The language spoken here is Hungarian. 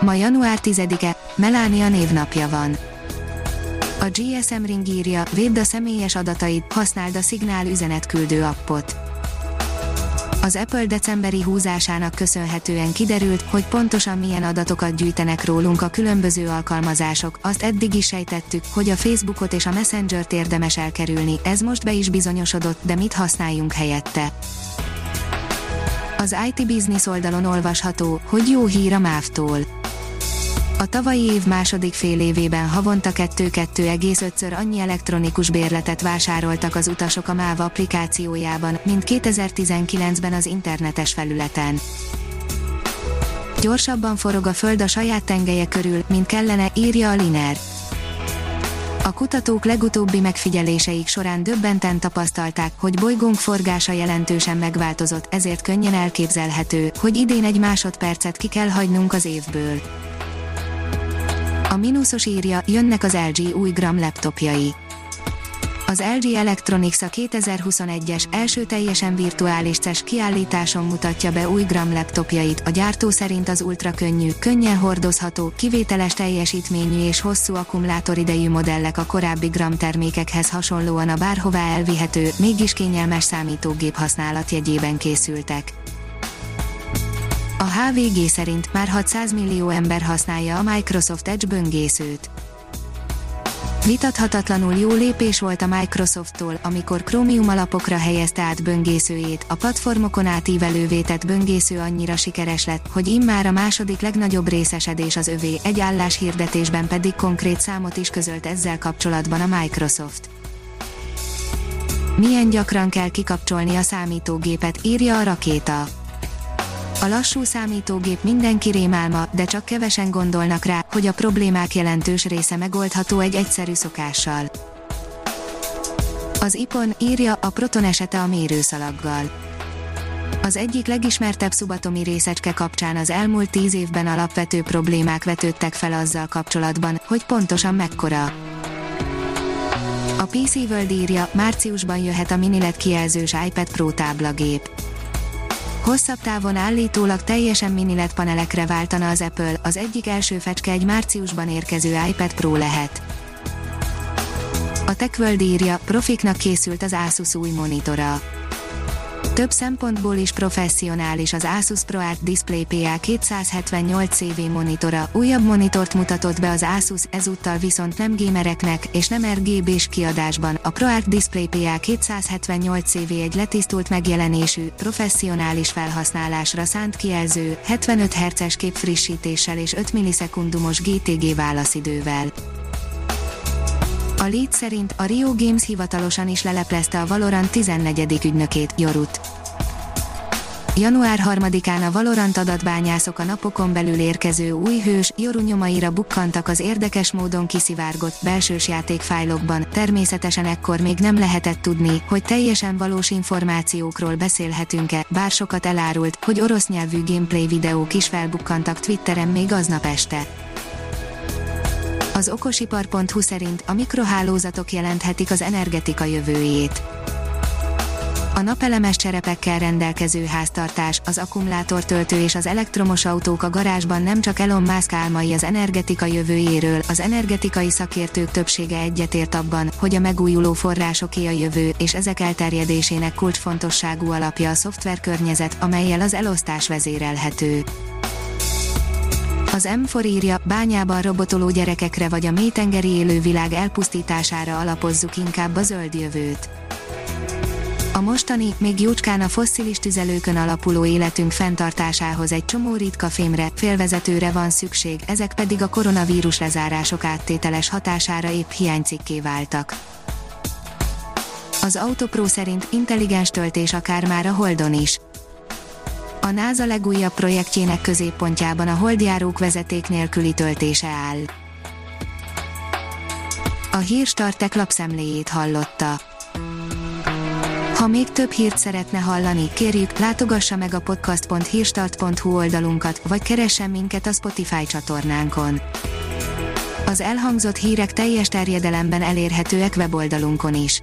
Ma január 10-e, Melánia névnapja van. A GSM Ring írja, védd a személyes adataid, használd a Signál üzenetküldő appot. Az Apple decemberi húzásának köszönhetően kiderült, hogy pontosan milyen adatokat gyűjtenek rólunk a különböző alkalmazások. Azt eddig is sejtettük, hogy a Facebookot és a Messenger-t érdemes elkerülni, ez most be is bizonyosodott, de mit használjunk helyette? Az IT Business oldalon olvasható, hogy jó hír a MÁV-tól a tavalyi év második fél évében havonta 2-2,5-ször annyi elektronikus bérletet vásároltak az utasok a MÁV applikációjában, mint 2019-ben az internetes felületen. Gyorsabban forog a Föld a saját tengelye körül, mint kellene, írja a Liner. A kutatók legutóbbi megfigyeléseik során döbbenten tapasztalták, hogy bolygónk forgása jelentősen megváltozott, ezért könnyen elképzelhető, hogy idén egy másodpercet ki kell hagynunk az évből. A mínuszos írja, jönnek az LG új gram laptopjai. Az LG Electronics a 2021-es első teljesen virtuális CES kiállításon mutatja be új gram laptopjait, a gyártó szerint az ultra könnyű, könnyen hordozható, kivételes teljesítményű és hosszú akkumulátoridejű modellek a korábbi gram termékekhez hasonlóan a bárhová elvihető, mégis kényelmes számítógép használat jegyében készültek. A HVG szerint már 600 millió ember használja a Microsoft Edge böngészőt. Vitathatatlanul jó lépés volt a Microsofttól, amikor Chromium alapokra helyezte át böngészőjét, a platformokon átívelővé tett böngésző annyira sikeres lett, hogy immár a második legnagyobb részesedés az övé, egy álláshirdetésben pedig konkrét számot is közölt ezzel kapcsolatban a Microsoft. Milyen gyakran kell kikapcsolni a számítógépet, írja a rakéta. A lassú számítógép mindenki rémálma, de csak kevesen gondolnak rá, hogy a problémák jelentős része megoldható egy egyszerű szokással. Az IPON írja a proton esete a mérőszalaggal. Az egyik legismertebb szubatomi részecske kapcsán az elmúlt tíz évben alapvető problémák vetődtek fel azzal kapcsolatban, hogy pontosan mekkora. A PC World írja, márciusban jöhet a minilet kijelzős iPad Pro táblagép. Hosszabb távon állítólag teljesen mini LED panelekre váltana az Apple, az egyik első fecske egy márciusban érkező iPad Pro lehet. A TechWorld írja, profiknak készült az Asus új monitora. Több szempontból is professzionális az Asus ProArt Display PA 278 CV monitora, újabb monitort mutatott be az Asus, ezúttal viszont nem gamereknek és nem RGB-s kiadásban. A ProArt Display PA 278 CV egy letisztult megjelenésű, professzionális felhasználásra szánt kijelző, 75 Hz képfrissítéssel és 5 millisekundumos GTG válaszidővel. A Lead szerint a Rio Games hivatalosan is leleplezte a Valorant 14. ügynökét, Jorut. Január 3-án a Valorant adatbányászok a napokon belül érkező új hős, Joru nyomaira bukkantak az érdekes módon kiszivárgott, belsős játékfájlokban, természetesen ekkor még nem lehetett tudni, hogy teljesen valós információkról beszélhetünk-e, bár sokat elárult, hogy orosz nyelvű gameplay videók is felbukkantak Twitteren még aznap este. Az okosipar.hu szerint a mikrohálózatok jelenthetik az energetika jövőjét. A napelemes cserepekkel rendelkező háztartás, az akkumulátortöltő és az elektromos autók a garázsban nem csak Elon Musk álmai az energetika jövőjéről, az energetikai szakértők többsége egyetért abban, hogy a megújuló forrásoké a jövő, és ezek elterjedésének kulcsfontosságú alapja a szoftverkörnyezet, amelyel az elosztás vezérelhető. Az M4 írja, bányában robotoló gyerekekre vagy a mélytengeri élővilág elpusztítására alapozzuk inkább a zöld jövőt. A mostani, még jócskán a fosszilis tüzelőkön alapuló életünk fenntartásához egy csomó ritka fémre, félvezetőre van szükség, ezek pedig a koronavírus lezárások áttételes hatására épp hiánycikké váltak. Az Autopro szerint intelligens töltés akár már a Holdon is A NASA legújabb projektjének középpontjában a holdjárók vezeték nélküli töltése áll. A hírstartek lapszemléjét hallotta. Ha még több hírt szeretne hallani, kérjük, látogassa meg a podcast.hírstart.hu oldalunkat, vagy keressen minket a Spotify csatornánkon. Az elhangzott hírek teljes terjedelemben elérhetőek weboldalunkon is.